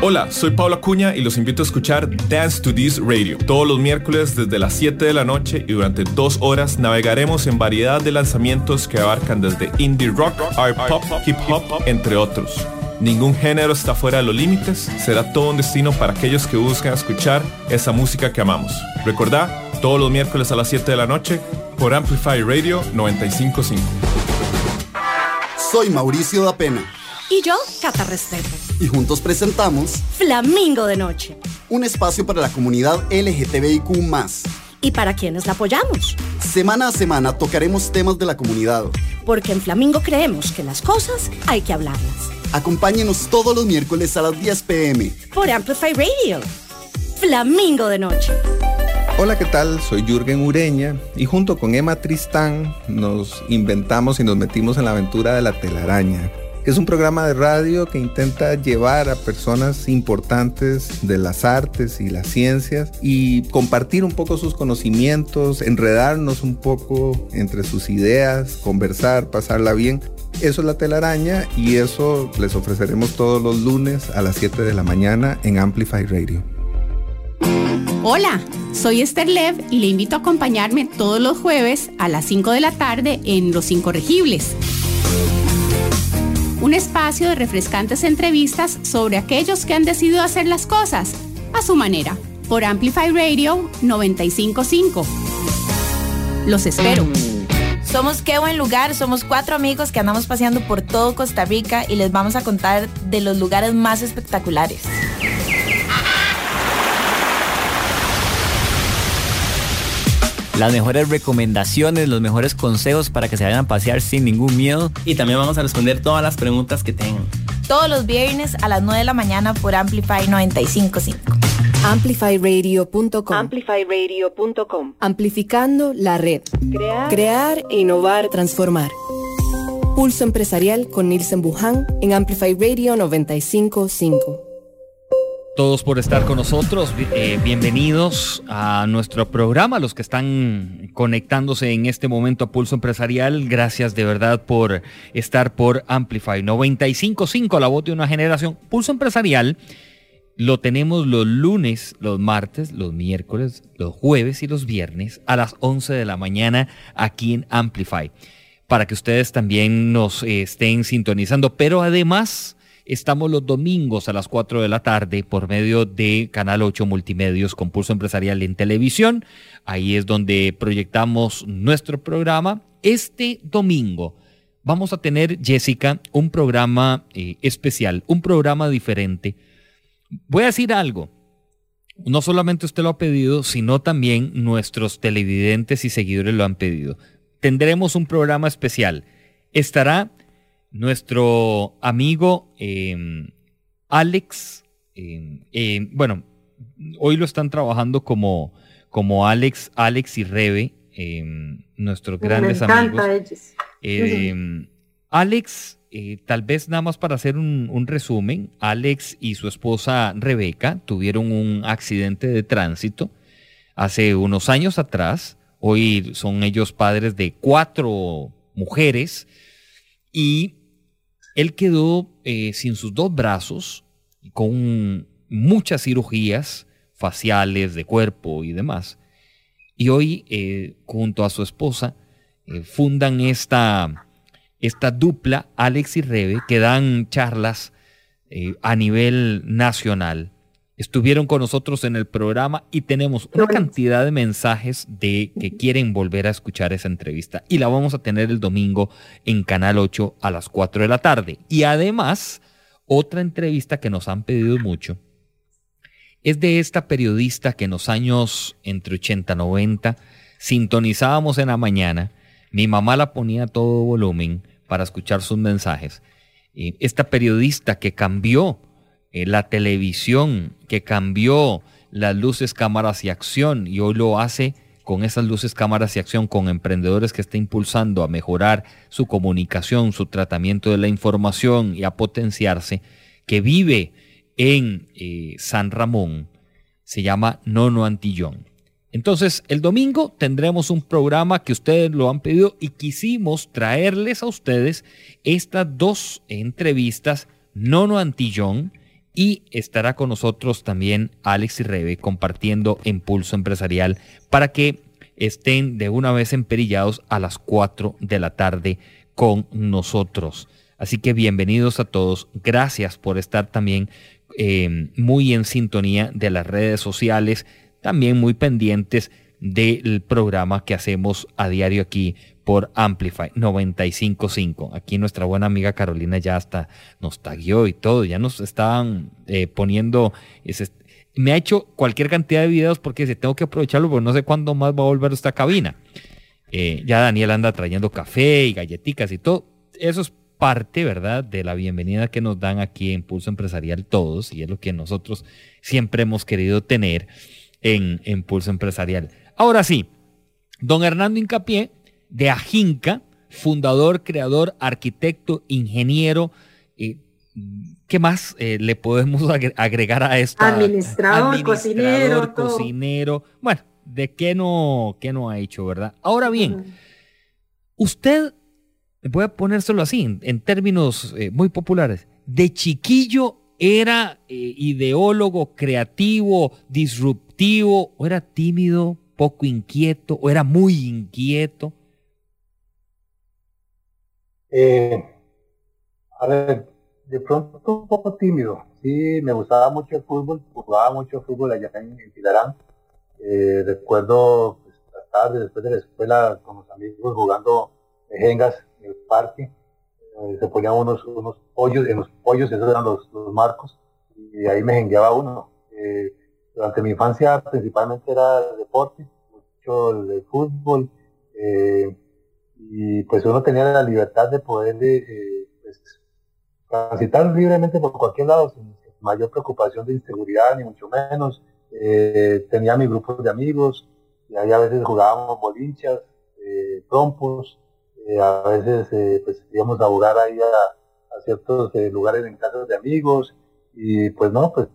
Hola, soy Pablo Acuña y los invito a escuchar Dance to This Radio. Todos los miércoles desde las 7 de la noche y durante dos horas navegaremos en variedad de lanzamientos que abarcan desde indie rock, art pop, hip hop, entre otros. Ningún género está fuera de los límites, será todo un destino para aquellos que buscan escuchar esa música que amamos. Recordá, todos los miércoles a las 7 de la noche por Amplify Radio 955. Soy Mauricio da Pena. Y yo, Cata Restrepo. Y juntos presentamos Flamingo de Noche. Un espacio para la comunidad LGTBIQ. Y para quienes la apoyamos. Semana a semana tocaremos temas de la comunidad. Porque en Flamingo creemos que las cosas hay que hablarlas. Acompáñenos todos los miércoles a las 10 pm. Por Amplify Radio. Flamingo de Noche. Hola, ¿qué tal? Soy Jürgen Ureña y junto con Emma Tristán nos inventamos y nos metimos en la aventura de la telaraña es un programa de radio que intenta llevar a personas importantes de las artes y las ciencias y compartir un poco sus conocimientos, enredarnos un poco entre sus ideas, conversar, pasarla bien. Eso es la telaraña y eso les ofreceremos todos los lunes a las 7 de la mañana en Amplify Radio. Hola, soy Esther Lev y le invito a acompañarme todos los jueves a las 5 de la tarde en Los Incorregibles un espacio de refrescantes entrevistas sobre aquellos que han decidido hacer las cosas a su manera, por Amplify Radio 955. Los espero. Somos Qué Buen Lugar, somos cuatro amigos que andamos paseando por todo Costa Rica y les vamos a contar de los lugares más espectaculares. las mejores recomendaciones, los mejores consejos para que se vayan a pasear sin ningún miedo. Y también vamos a responder todas las preguntas que tengan. Todos los viernes a las 9 de la mañana por Amplify 955. Amplifyradio.com. Amplifyradio.com. Amplificando la red. Crear, crear, innovar, transformar. Pulso empresarial con Nielsen Buján en Amplify Radio 955 todos por estar con nosotros. Eh, bienvenidos a nuestro programa, los que están conectándose en este momento a Pulso Empresarial. Gracias de verdad por estar por Amplify 955, la voz de una generación. Pulso Empresarial lo tenemos los lunes, los martes, los miércoles, los jueves y los viernes a las 11 de la mañana aquí en Amplify. Para que ustedes también nos eh, estén sintonizando. Pero además Estamos los domingos a las 4 de la tarde por medio de Canal 8 Multimedios Compulso Empresarial en televisión. Ahí es donde proyectamos nuestro programa. Este domingo vamos a tener, Jessica, un programa eh, especial, un programa diferente. Voy a decir algo. No solamente usted lo ha pedido, sino también nuestros televidentes y seguidores lo han pedido. Tendremos un programa especial. Estará nuestro amigo em, Alex, em, em, bueno, hoy lo están trabajando como, como Alex, Alex y Rebe, nuestros grandes amigos. Alex, eh, tal vez nada más para hacer un, resumen, Alex y su esposa Rebeca tuvieron un accidente de tránsito hace unos años atrás. Hoy son ellos padres de cuatro mujeres y él quedó eh, sin sus dos brazos, con muchas cirugías faciales, de cuerpo y demás. Y hoy, eh, junto a su esposa, fundan esta, esta dupla, Alex y Rebe, que dan charlas a nivel nacional. Estuvieron con nosotros en el programa y tenemos una cantidad de mensajes de que quieren volver a escuchar esa entrevista. Y la vamos a tener el domingo en Canal 8 a las 4 de la tarde. Y además, otra entrevista que nos han pedido mucho es de esta periodista que en los años entre 80 y 90 sintonizábamos en la mañana, mi mamá la ponía a todo volumen para escuchar sus mensajes. Esta periodista que cambió eh, la televisión, que cambió las luces, cámaras y acción y hoy lo hace con esas luces, cámaras y acción, con emprendedores que está impulsando a mejorar su comunicación, su tratamiento de la información y a potenciarse, que vive en eh, San Ramón, se llama Nono Antillón. Entonces, el domingo tendremos un programa que ustedes lo han pedido y quisimos traerles a ustedes estas dos entrevistas, Nono Antillón, y estará con nosotros también Alex y Rebe compartiendo Impulso Empresarial para que estén de una vez emperillados a las 4 de la tarde con nosotros. Así que bienvenidos a todos. Gracias por estar también eh, muy en sintonía de las redes sociales, también muy pendientes del programa que hacemos a diario aquí por Amplify 955. Aquí nuestra buena amiga Carolina ya hasta nos taguió y todo, ya nos estaban eh, poniendo... me ha hecho cualquier cantidad de videos porque si tengo que aprovecharlo, porque no sé cuándo más va a volver esta cabina. Eh, ya Daniel anda trayendo café y galletitas y todo. Eso es parte, ¿verdad?, de la bienvenida que nos dan aquí en Pulso Empresarial todos, y es lo que nosotros siempre hemos querido tener en, en Pulso Empresarial. Ahora sí, don Hernando Incapié, de Ajinca, fundador, creador, arquitecto, ingeniero. Eh, ¿Qué más eh, le podemos agregar a esto? Administrador, cocinero. Cocinero. Bueno, ¿de qué no, qué no ha hecho, verdad? Ahora bien, usted, voy a ponérselo así, en, términos eh, muy populares, de chiquillo era ideólogo, creativo, disruptivo, o era tímido, poco inquieto, o era muy inquieto. Eh, a ver, de pronto un poco tímido. Sí, me gustaba mucho el fútbol, jugaba mucho fútbol allá en, Pilarán. Eh, recuerdo pues, las tardes, después de la escuela, con los amigos jugando jengas en el parque. Eh, se ponían unos, unos pollos, en los pollos, esos eran los, marcos, y ahí me jengueaba uno. durante mi infancia principalmente era el deporte, mucho el, fútbol y pues uno tenía la libertad de poder eh, pues, transitar libremente por cualquier lado sin, mayor preocupación de inseguridad ni mucho menos. Eh, tenía mi grupo de amigos y ahí a veces jugábamos bolinchas, eh, a veces pues íbamos a jugar ahí a, ciertos lugares en casas de amigos y pues no, pues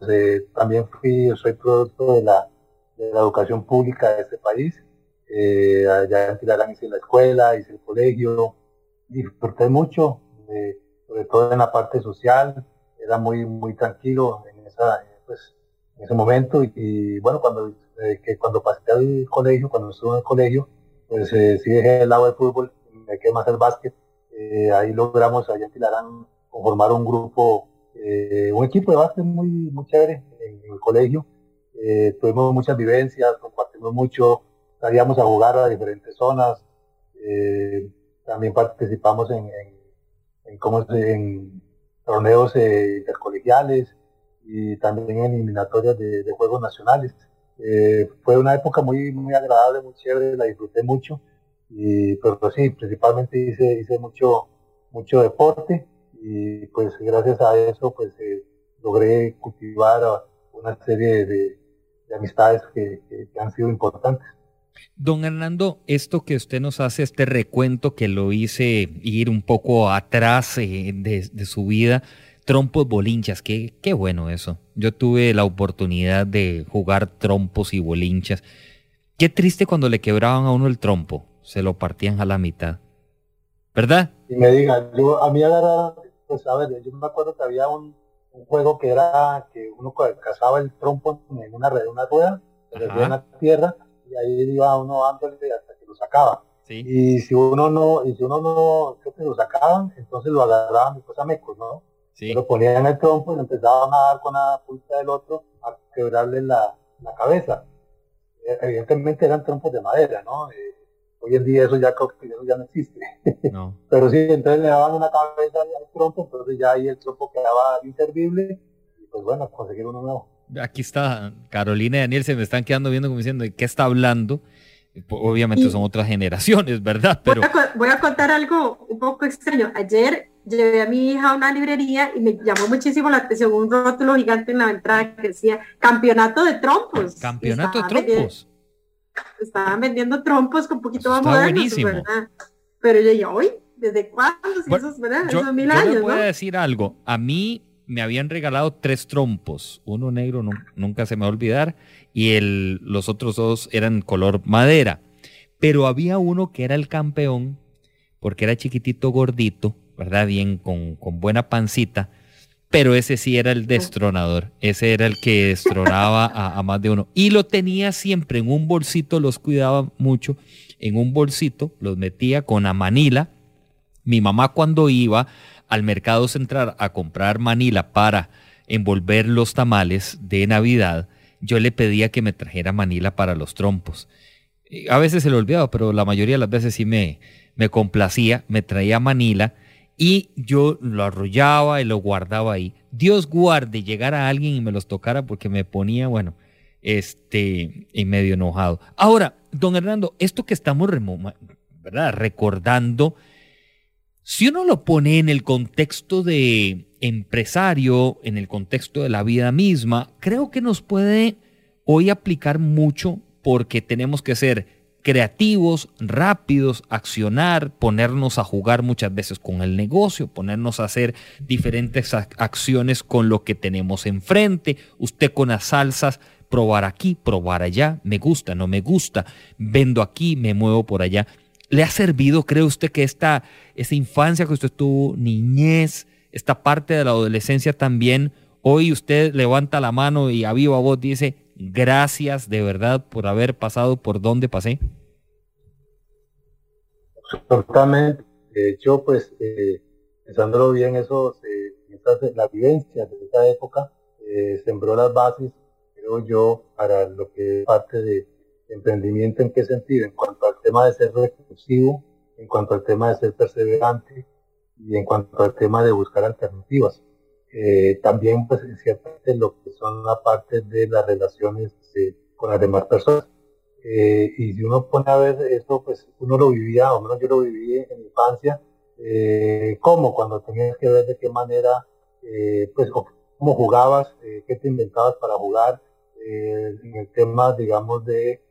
también fui, soy producto de la, de la educación pública de este país. Eh, allá en Tilarán hice la escuela, hice el colegio, disfruté mucho, sobre todo en la parte social, era muy, muy tranquilo en, esa, pues, en ese momento y, bueno, cuando, eh, que cuando pasé al colegio, cuando estuve en el colegio, pues eh, sí dejé el lado del fútbol, más el básquet, eh, ahí logramos allá en Tilarán conformar un grupo, un equipo de básquet muy, muy chévere en, el colegio, tuvimos muchas vivencias, compartimos mucho, salíamos a jugar a diferentes zonas, eh, también participamos en, en, en torneos eh, intercolegiales y también en eliminatorias de, juegos nacionales. Eh, fue una época muy, muy agradable, muy chévere, la disfruté mucho, y, pero pues sí, principalmente hice, mucho, mucho deporte y pues gracias a eso pues logré cultivar una serie de, amistades que han sido importantes. Don Hernando, esto que usted nos hace, este recuento que lo hice ir un poco atrás eh, de, su vida, trompos bolinchas, qué, qué bueno eso. Yo tuve la oportunidad de jugar trompos y bolinchas. Qué triste cuando le quebraban a uno el trompo, se lo partían a la mitad. ¿Verdad? Y me digan, yo a mí agarra, pues a ver, yo me acuerdo que había un, juego que era que uno cazaba el trompo en una, una rueda, se en la tierra y ahí iba uno dándole hasta que lo sacaba. Y si uno no, y si uno no, creo que lo sacaban, entonces lo agarraban después a mecos, ¿no? Lo ponían en el trompo y lo empezaban a dar con la punta del otro a quebrarle la, la cabeza. E, evidentemente eran trompos de madera, ¿no? Eh, hoy en día eso ya que ya no existe. No. Pero sí, entonces le daban una cabeza al trompo, entonces ya ahí el trompo quedaba inservible y pues bueno, conseguir uno nuevo aquí está Carolina y Daniel, se me están quedando viendo como diciendo, ¿de qué está hablando? Obviamente son otras generaciones, ¿verdad? Pero... Voy a, contar algo un poco extraño. Ayer llevé a mi hija a una librería y me llamó muchísimo la atención un rótulo gigante en la entrada que decía campeonato de trompos. Campeonato de trompos. Estaban vendiendo trompos con poquito más modernos, ¿verdad? Pero yo dije, hoy, ¿desde cuándo? Si esos, ¿verdad? Yo, esos mil yo años, le voy ¿no? a decir algo. A mí me habían regalado tres trompos. Uno negro, nu- nunca se me va a olvidar. Y el, los otros dos eran color madera. Pero había uno que era el campeón, porque era chiquitito, gordito, ¿verdad? Bien, con, con buena pancita. Pero ese sí era el destronador. Ese era el que destronaba a, a más de uno. Y lo tenía siempre en un bolsito, los cuidaba mucho. En un bolsito, los metía con a manila. Mi mamá cuando iba al mercado central a comprar manila para envolver los tamales de Navidad, yo le pedía que me trajera manila para los trompos. A veces se lo olvidaba, pero la mayoría de las veces sí me, me complacía, me traía manila y yo lo arrollaba y lo guardaba ahí. Dios guarde llegar a alguien y me los tocara porque me ponía, bueno, este, y medio enojado. Ahora, don Hernando, esto que estamos ¿verdad? recordando, si uno lo pone en el contexto de empresario, en el contexto de la vida misma, creo que nos puede hoy aplicar mucho porque tenemos que ser creativos, rápidos, accionar, ponernos a jugar muchas veces con el negocio, ponernos a hacer diferentes ac- acciones con lo que tenemos enfrente. Usted con las salsas, probar aquí, probar allá, me gusta, no me gusta, vendo aquí, me muevo por allá. ¿Le ha servido, cree usted, que esta, infancia que usted tuvo, niñez, esta parte de la adolescencia también, hoy usted levanta la mano y a viva voz dice, gracias de verdad por haber pasado por donde pasé? Absolutamente. De hecho, pues, eh, pensándolo bien, eso, eh, esas, la vivencia de esa época eh, sembró las bases, creo yo, para lo que es parte de emprendimiento en qué sentido, en cuanto al tema de ser recursivo, en cuanto al tema de ser perseverante y en cuanto al tema de buscar alternativas. Eh, también, pues, en cierta parte lo que son la parte de las relaciones eh, con las demás personas. Eh, y si uno pone a ver eso, pues uno lo vivía, o menos yo lo viví en infancia, eh, como cuando tenías que ver de qué manera, eh, pues, cómo jugabas, qué te inventabas para jugar, en el tema, digamos, de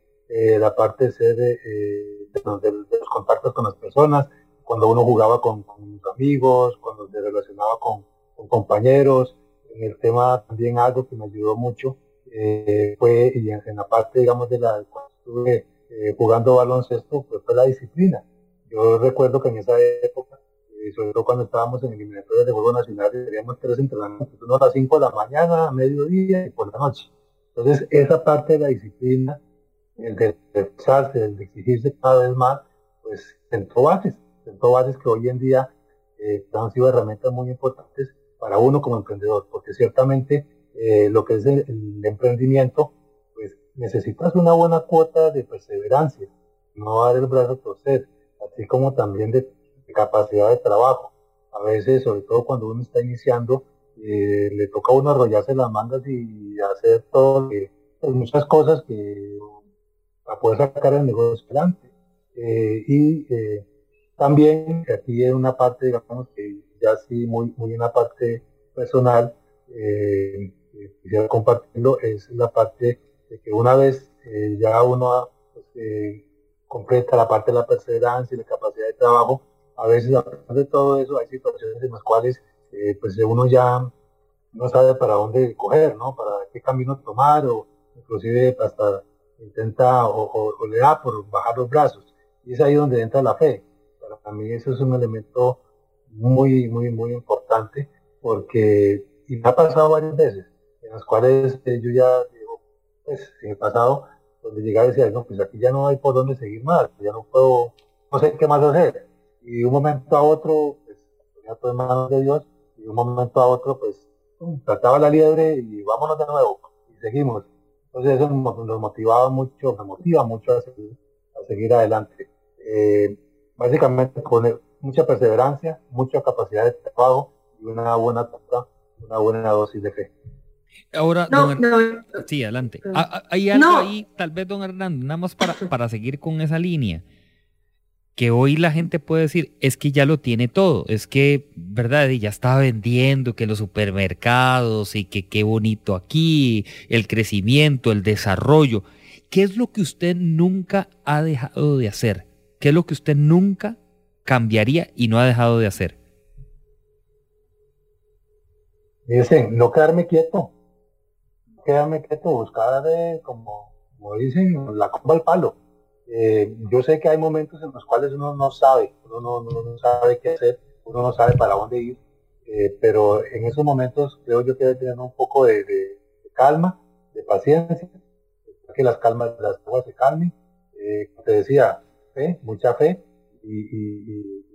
la parte de ser, de, los, de los contactos con las personas, cuando uno jugaba con, amigos, cuando se relacionaba con, con compañeros, en el tema también algo que me ayudó mucho, eh, fue y en, la parte digamos de la cuando estuve eh, jugando baloncesto pues fue la disciplina. Yo recuerdo que en esa época eh, sobre todo cuando estábamos en eliminatorias de juegos nacionales teníamos tres entrenamientos uno a las 5 de la mañana a mediodía y por la noche. Entonces esa parte de la disciplina el de el de exigirse cada vez más pues sentó bases sentó bases que hoy en día eh, han sido herramientas muy importantes para uno como emprendedor porque ciertamente eh, lo que es el, emprendimiento, pues necesitas una buena cuota de perseverancia, no dar el brazo a torcer, así como también de, capacidad de trabajo. A veces, sobre todo cuando uno está iniciando, eh, le toca a uno arrollarse las mangas y hacer todo, eh, pues muchas cosas que para poder sacar el negocio adelante. Eh, y también, aquí hay una parte, digamos, que ya sí, muy, muy una parte personal, eh, quisiera compartirlo es la parte de que una vez eh, ya uno pues, eh, completa la parte de la perseverancia y la capacidad de trabajo, a veces a pesar de todo eso hay situaciones en las cuales eh, pues uno ya no sabe para dónde coger, ¿no? Para qué camino tomar o inclusive hasta intenta o, o, o le da por bajar los brazos. Y es ahí donde entra la fe. Para mí eso es un elemento muy, muy, muy importante porque y me ha pasado varias veces en las cuales eh, yo ya pues en el pasado, donde llegaba y decía, no, pues aquí ya no hay por dónde seguir más, ya no puedo, no sé qué más hacer. Y de un momento a otro, pues ponía todo en manos de Dios, y de un momento a otro, pues um, trataba la liebre y vámonos de nuevo, y seguimos. Entonces eso nos motivaba mucho, me motiva mucho a seguir, a seguir adelante. Eh, básicamente con mucha perseverancia, mucha capacidad de trabajo y una buena una buena dosis de fe. Ahora, no, don no, sí, adelante. Hay algo no. ahí, tal vez, don Hernando, nada más para, para seguir con esa línea. que hoy la gente puede decir, es que ya lo tiene todo, es que, ¿verdad? Y ya está vendiendo, que los supermercados y que qué bonito aquí, el crecimiento, el desarrollo. ¿Qué es lo que usted nunca ha dejado de hacer? ¿Qué es lo que usted nunca cambiaría y no ha dejado de hacer? Dicen, no quedarme quieto, quedarme quieto, buscar, como, como dicen, la comba al palo eh, yo sé que hay momentos en los cuales uno no sabe, uno no, sabe qué hacer, uno no sabe para dónde ir, eh, pero en esos momentos creo yo que debe tener un poco de, calma, de paciencia, que las calmas, las cosas se calmen. Eh, te decía, fe, mucha fe y,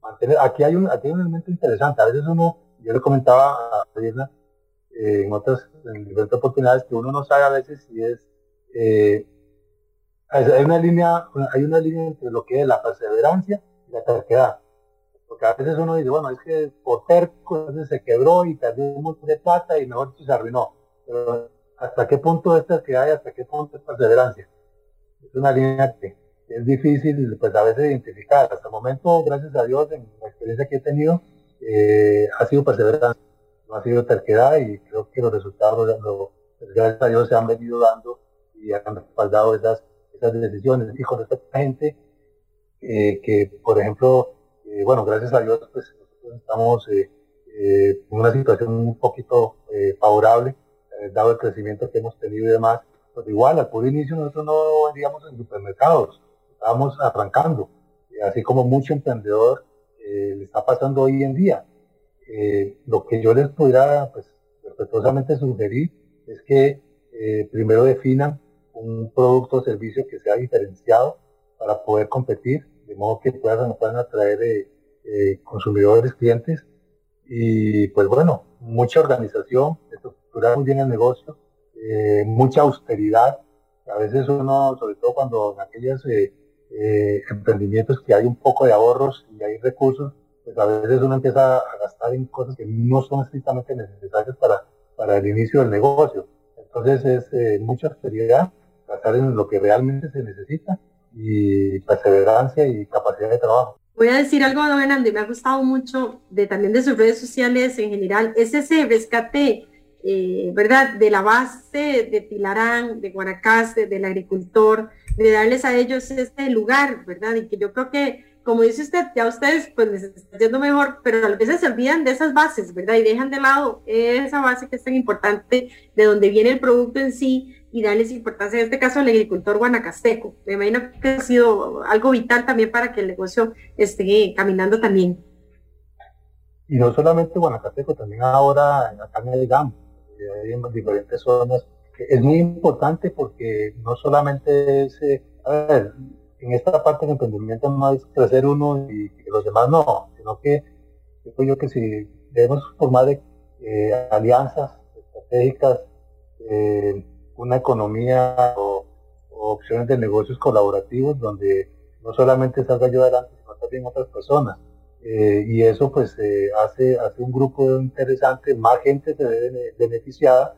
mantener. Aquí hay un, aquí hay un elemento interesante. A veces uno, yo le comentaba a Irna en otras, en diferentes oportunidades que uno no sabe a veces si es hay una línea, hay una línea entre lo que es la perseverancia y la terquedad. Porque a veces uno dice, bueno, es que por terco se quebró y perdió un montón de plata y mejor se arruinó. Pero hasta qué punto es terquedad y hasta qué punto es perseverancia. Es una línea que es difícil pues a veces identificar. Hasta el momento, gracias a Dios, en la experiencia que he tenido, eh, ha sido perseverancia, no ha sido terquedad y creo que los resultados, gracias a Dios, se han venido dando y han respaldado esas esas decisiones. Y con respecto a gente eh, que, por ejemplo, eh, bueno, gracias a Dios, pues estamos eh, en una situación un poquito favorable, dado el crecimiento que hemos tenido y demás. Pues igual, al puro inicio nosotros no vendíamos en supermercados, estábamos arrancando, así como mucho emprendedor le está pasando hoy en día. lo que yo les pudiera, pues, respetuosamente sugerir es que primero definan un producto o servicio que sea diferenciado para poder competir, de modo que puedan, puedan atraer eh, eh, consumidores, clientes. Y pues bueno, mucha organización, estructurar muy bien el negocio, eh, mucha austeridad. A veces uno, sobre todo cuando en aquellos emprendimientos que hay un poco de ahorros y hay recursos, pues a veces uno empieza a gastar en cosas que no son estrictamente necesarias para, para el inicio del negocio. Entonces es mucha austeridad basar en lo que realmente se necesita y perseverancia y capacidad de trabajo. Voy a decir algo, don Hernando, y me ha gustado mucho de también de sus redes sociales en general, es ese rescate, eh, ¿verdad?, de la base de Tilarán, de Guanacaste, del agricultor, de darles a ellos este lugar, ¿verdad? Y que yo creo que, como dice usted, ya ustedes pues les está yendo mejor, pero a veces se olvidan de esas bases, ¿verdad? Y dejan de lado esa base que es tan importante, de donde viene el producto en sí, y darles importancia, en este caso al agricultor guanacasteco. Me imagino que ha sido algo vital también para que el negocio esté caminando también. Y no solamente guanacasteco, también ahora acá en el GAM, eh, en diferentes zonas. Es muy importante porque no solamente es, eh, en esta parte del emprendimiento no es crecer uno y, los demás no, sino que creo yo que si debemos formar eh, alianzas estratégicas, una economía o, opciones de negocios colaborativos donde no solamente salga yo adelante, sino también otras personas. Eh, y eso pues eh, hace, hace un grupo interesante, más gente se ve beneficiada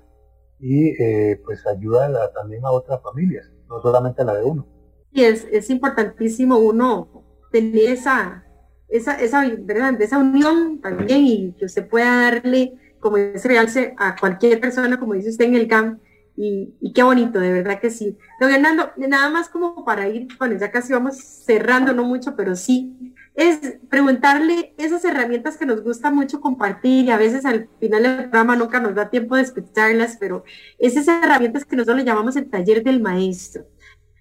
y eh, pues ayuda también a otras familias, no solamente a la de uno. Y es, es importantísimo uno tener esa, esa, esa, ¿verdad? esa unión también y que usted pueda darle como ese realce a cualquier persona, como dice usted en el camp, y, qué bonito, de verdad que sí. Don Hernando, nada más como para ir, bueno, ya casi vamos cerrando, no mucho, pero sí, es preguntarle esas herramientas que nos gusta mucho compartir y a veces al final del programa nunca nos da tiempo de escucharlas, pero esas herramientas que nosotros le llamamos el taller del maestro.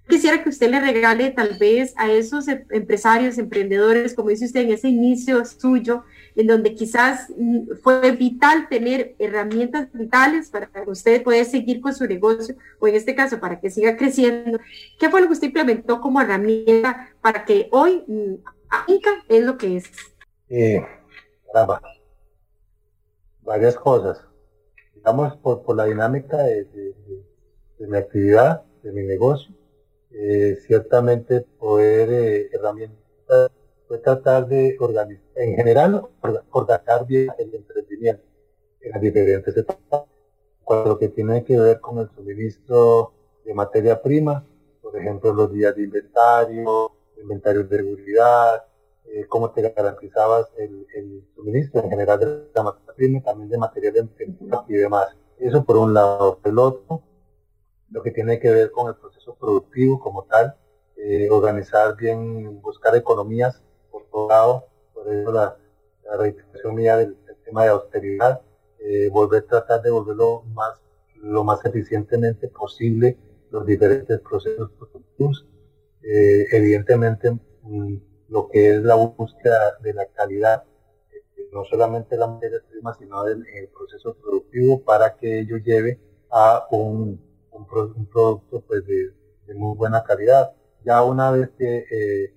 Quisiera que usted le regale tal vez a esos em, empresarios, emprendedores, como dice usted en ese inicio suyo, en donde quizás mm, fue vital tener herramientas vitales para que usted pueda seguir con su negocio o en este caso para que siga creciendo. ¿Qué fue lo que usted implementó como herramienta para que hoy Inca mm, es lo que es? Eh, varias cosas. Digamos, por, la dinámica de, mi actividad, de mi negocio, eh, ciertamente poder eh, herramientas fue tratar de organizar, en general, organizar bien el emprendimiento en las diferentes etapas, con lo que tiene que ver con el suministro de materia prima, por ejemplo, los días de inventario, inventarios de seguridad, eh, cómo te garantizabas el, suministro en general de la materia también de material de pintura y demás. Eso por un lado. El otro, lo que tiene que ver con el proceso productivo como tal, eh, organizar bien, buscar economías por todo lado, por eso la, la mía del, tema de austeridad, eh, volver a tratar de volverlo más, lo más eficientemente posible los diferentes procesos productivos. Eh, evidentemente, mm, lo que es la búsqueda de la calidad, no solamente de la materia prima, sino del proceso productivo para que ello lleve a un, un, producto pues, de, de muy buena calidad ya una vez que eh,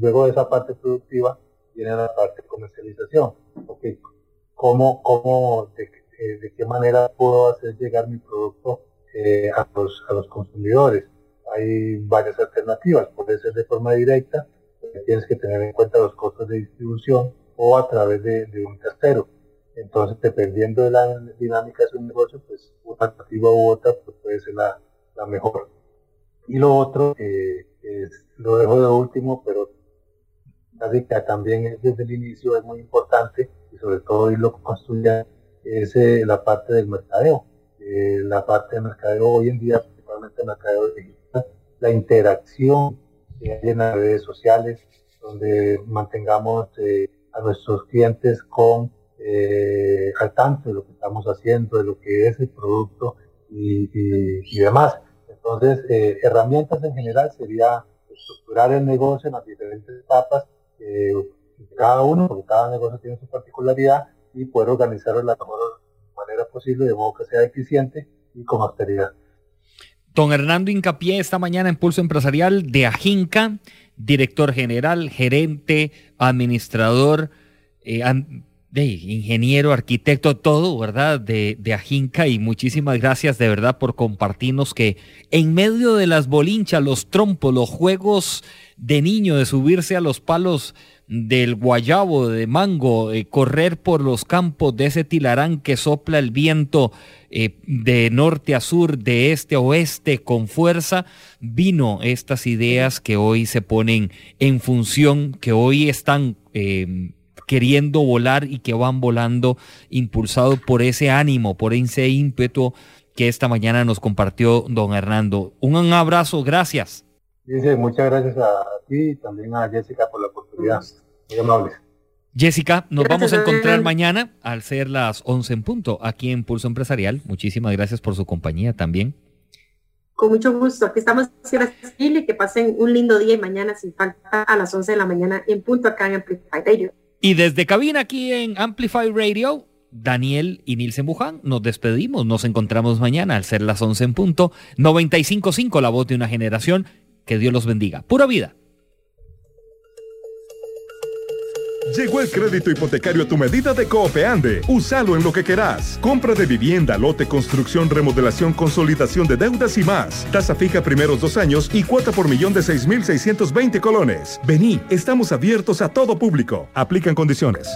luego de esa parte productiva viene la parte de comercialización. Okay. ¿Cómo, cómo eh, de, qué manera puedo hacer llegar mi producto eh, a, los, a los consumidores? Hay varias alternativas. Puede ser de forma directa, tienes que tener en cuenta los costos de distribución o a través de, un tercero. Entonces, dependiendo de la dinámica de su negocio, pues una alternativa u otra pues, puede ser la, la mejor. Y lo otro, eh, lo dejo de último, pero que también desde el inicio es muy importante y sobre todo irlo construyendo es eh, la parte del mercadeo. Eh, la parte del mercadeo hoy en día, principalmente mercadeo digital, la interacción que hay en las redes sociales, donde mantengamos eh, a nuestros clientes con al tanto de lo que estamos haciendo, de lo que es el producto y, y demás. Entonces, eh, herramientas en general sería estructurar el negocio en las diferentes etapas, eh, cada uno, porque cada negocio tiene su particularidad, y poder organizarlo de la mejor manera posible, de modo que sea eficiente y con austeridad. Don Hernando Incapié, esta mañana en Pulso Empresarial de Ajinca, director general, gerente, administrador, eh, de ingeniero, arquitecto, todo, ¿verdad? De, de Ajinca y muchísimas gracias de verdad por compartirnos que en medio de las bolinchas, los trompos, los juegos de niño, de subirse a los palos del guayabo, de mango, correr por los campos de ese tilarán que sopla el viento eh, de norte a sur, de este a oeste con fuerza, vino estas ideas que hoy se ponen en función, que hoy están... Eh, queriendo volar y que van volando impulsado por ese ánimo, por ese ímpetu que esta mañana nos compartió don Hernando. Un abrazo, gracias. Muchas gracias a ti y también a Jessica por la oportunidad. Muy. Jessica, nos vamos a encontrar mañana al ser las 11 en punto aquí en Pulso Empresarial. Muchísimas gracias por su compañía también. Con mucho gusto. Aquí estamos y que pasen un lindo día y mañana sin falta a las 11 de la mañana en punto acá en Amplify Radio. Y desde cabina aquí en Amplify Radio, Daniel y Nilsen Buján, nos despedimos. Nos encontramos mañana al ser las 11 en punto. 95.5, la voz de una generación. Que Dios los bendiga. Pura vida. Llegó el crédito hipotecario a tu medida de Coopeande. Úsalo en lo que querás. Compra de vivienda, lote, construcción, remodelación, consolidación de deudas y más. Tasa fija primeros dos años y cuota por millón de 6.620 colones. Vení, estamos abiertos a todo público. Aplican condiciones.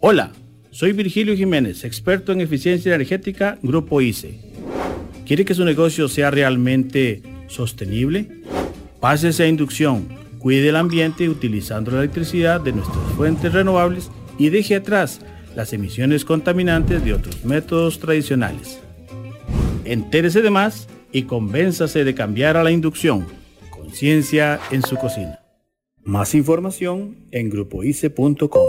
Hola, soy Virgilio Jiménez, experto en eficiencia energética, Grupo ICE. ¿Quiere que su negocio sea realmente sostenible? Pásese a inducción Cuide el ambiente utilizando la electricidad de nuestras fuentes renovables y deje atrás las emisiones contaminantes de otros métodos tradicionales. Entérese de más y convénzase de cambiar a la inducción. Conciencia en su cocina. Más información en grupoice.com.